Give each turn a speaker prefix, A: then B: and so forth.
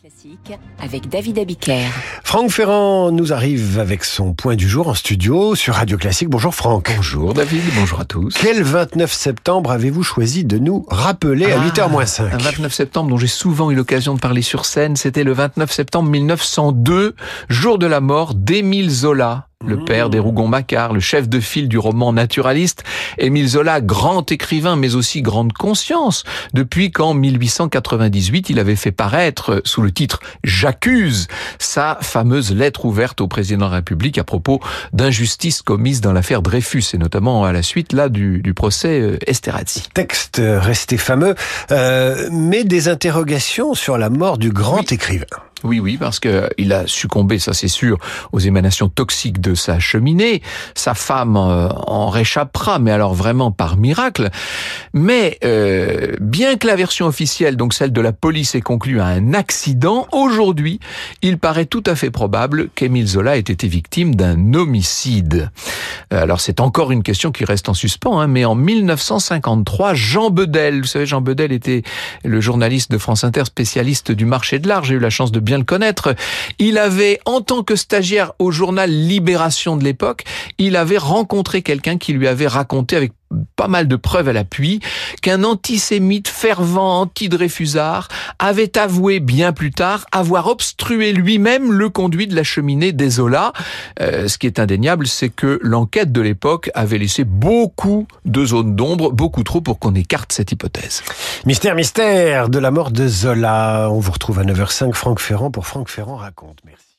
A: Classique avec David Abiker.
B: Franck Ferrand nous arrive avec son point du jour en studio sur Radio Classique. Bonjour Franck.
C: Bonjour David, bonjour à tous.
B: Quel 29 septembre avez-vous choisi de nous rappeler à 8h-5
C: Ah, Un 29 septembre dont j'ai souvent eu l'occasion de parler sur scène, c'était le 29 septembre 1902, jour de la mort d'Émile Zola, le père des Rougon-Macquart, le chef de file du roman naturaliste. Émile Zola, grand écrivain, mais aussi grande conscience, depuis qu'en 1898, il avait fait paraître, sous le titre J'accuse, sa fameuse lettre ouverte au président de la République à propos d'injustices commises dans l'affaire Dreyfus, et notamment à la suite là du, du procès euh, Esterhazy.
B: Texte resté fameux, euh, mais des interrogations sur la mort du grand
C: Oui.
B: écrivain.
C: Oui, oui, parce que il a succombé, ça c'est sûr, aux émanations toxiques de sa cheminée. Sa femme euh, en réchappera, mais alors vraiment par miracle. Mais euh, bien que la version officielle, donc celle de la police, ait conclu à un accident, aujourd'hui, il paraît tout à fait probable qu'Émile Zola ait été victime d'un homicide. Euh, Alors c'est encore une question qui reste en suspens, hein, mais en 1953, Jean Bedel, vous savez, Jean Bedel était le journaliste de France Inter spécialiste du marché de l'art, j'ai eu la chance de bien le connaître. Il avait, en tant que stagiaire au journal Libération de l'époque, il avait rencontré quelqu'un qui lui avait raconté avec pas mal de preuves à l'appui, qu'un antisémite fervent anti-Dreyfusard avait avoué bien plus tard avoir obstrué lui-même le conduit de la cheminée des Zola. Euh, ce qui est indéniable, c'est que l'enquête de l'époque avait laissé beaucoup de zones d'ombre, beaucoup trop pour qu'on écarte cette hypothèse.
B: Mystère, mystère de la mort de Zola. On vous retrouve à 9h05, Franck Ferrand pour Franck Ferrand raconte. Merci.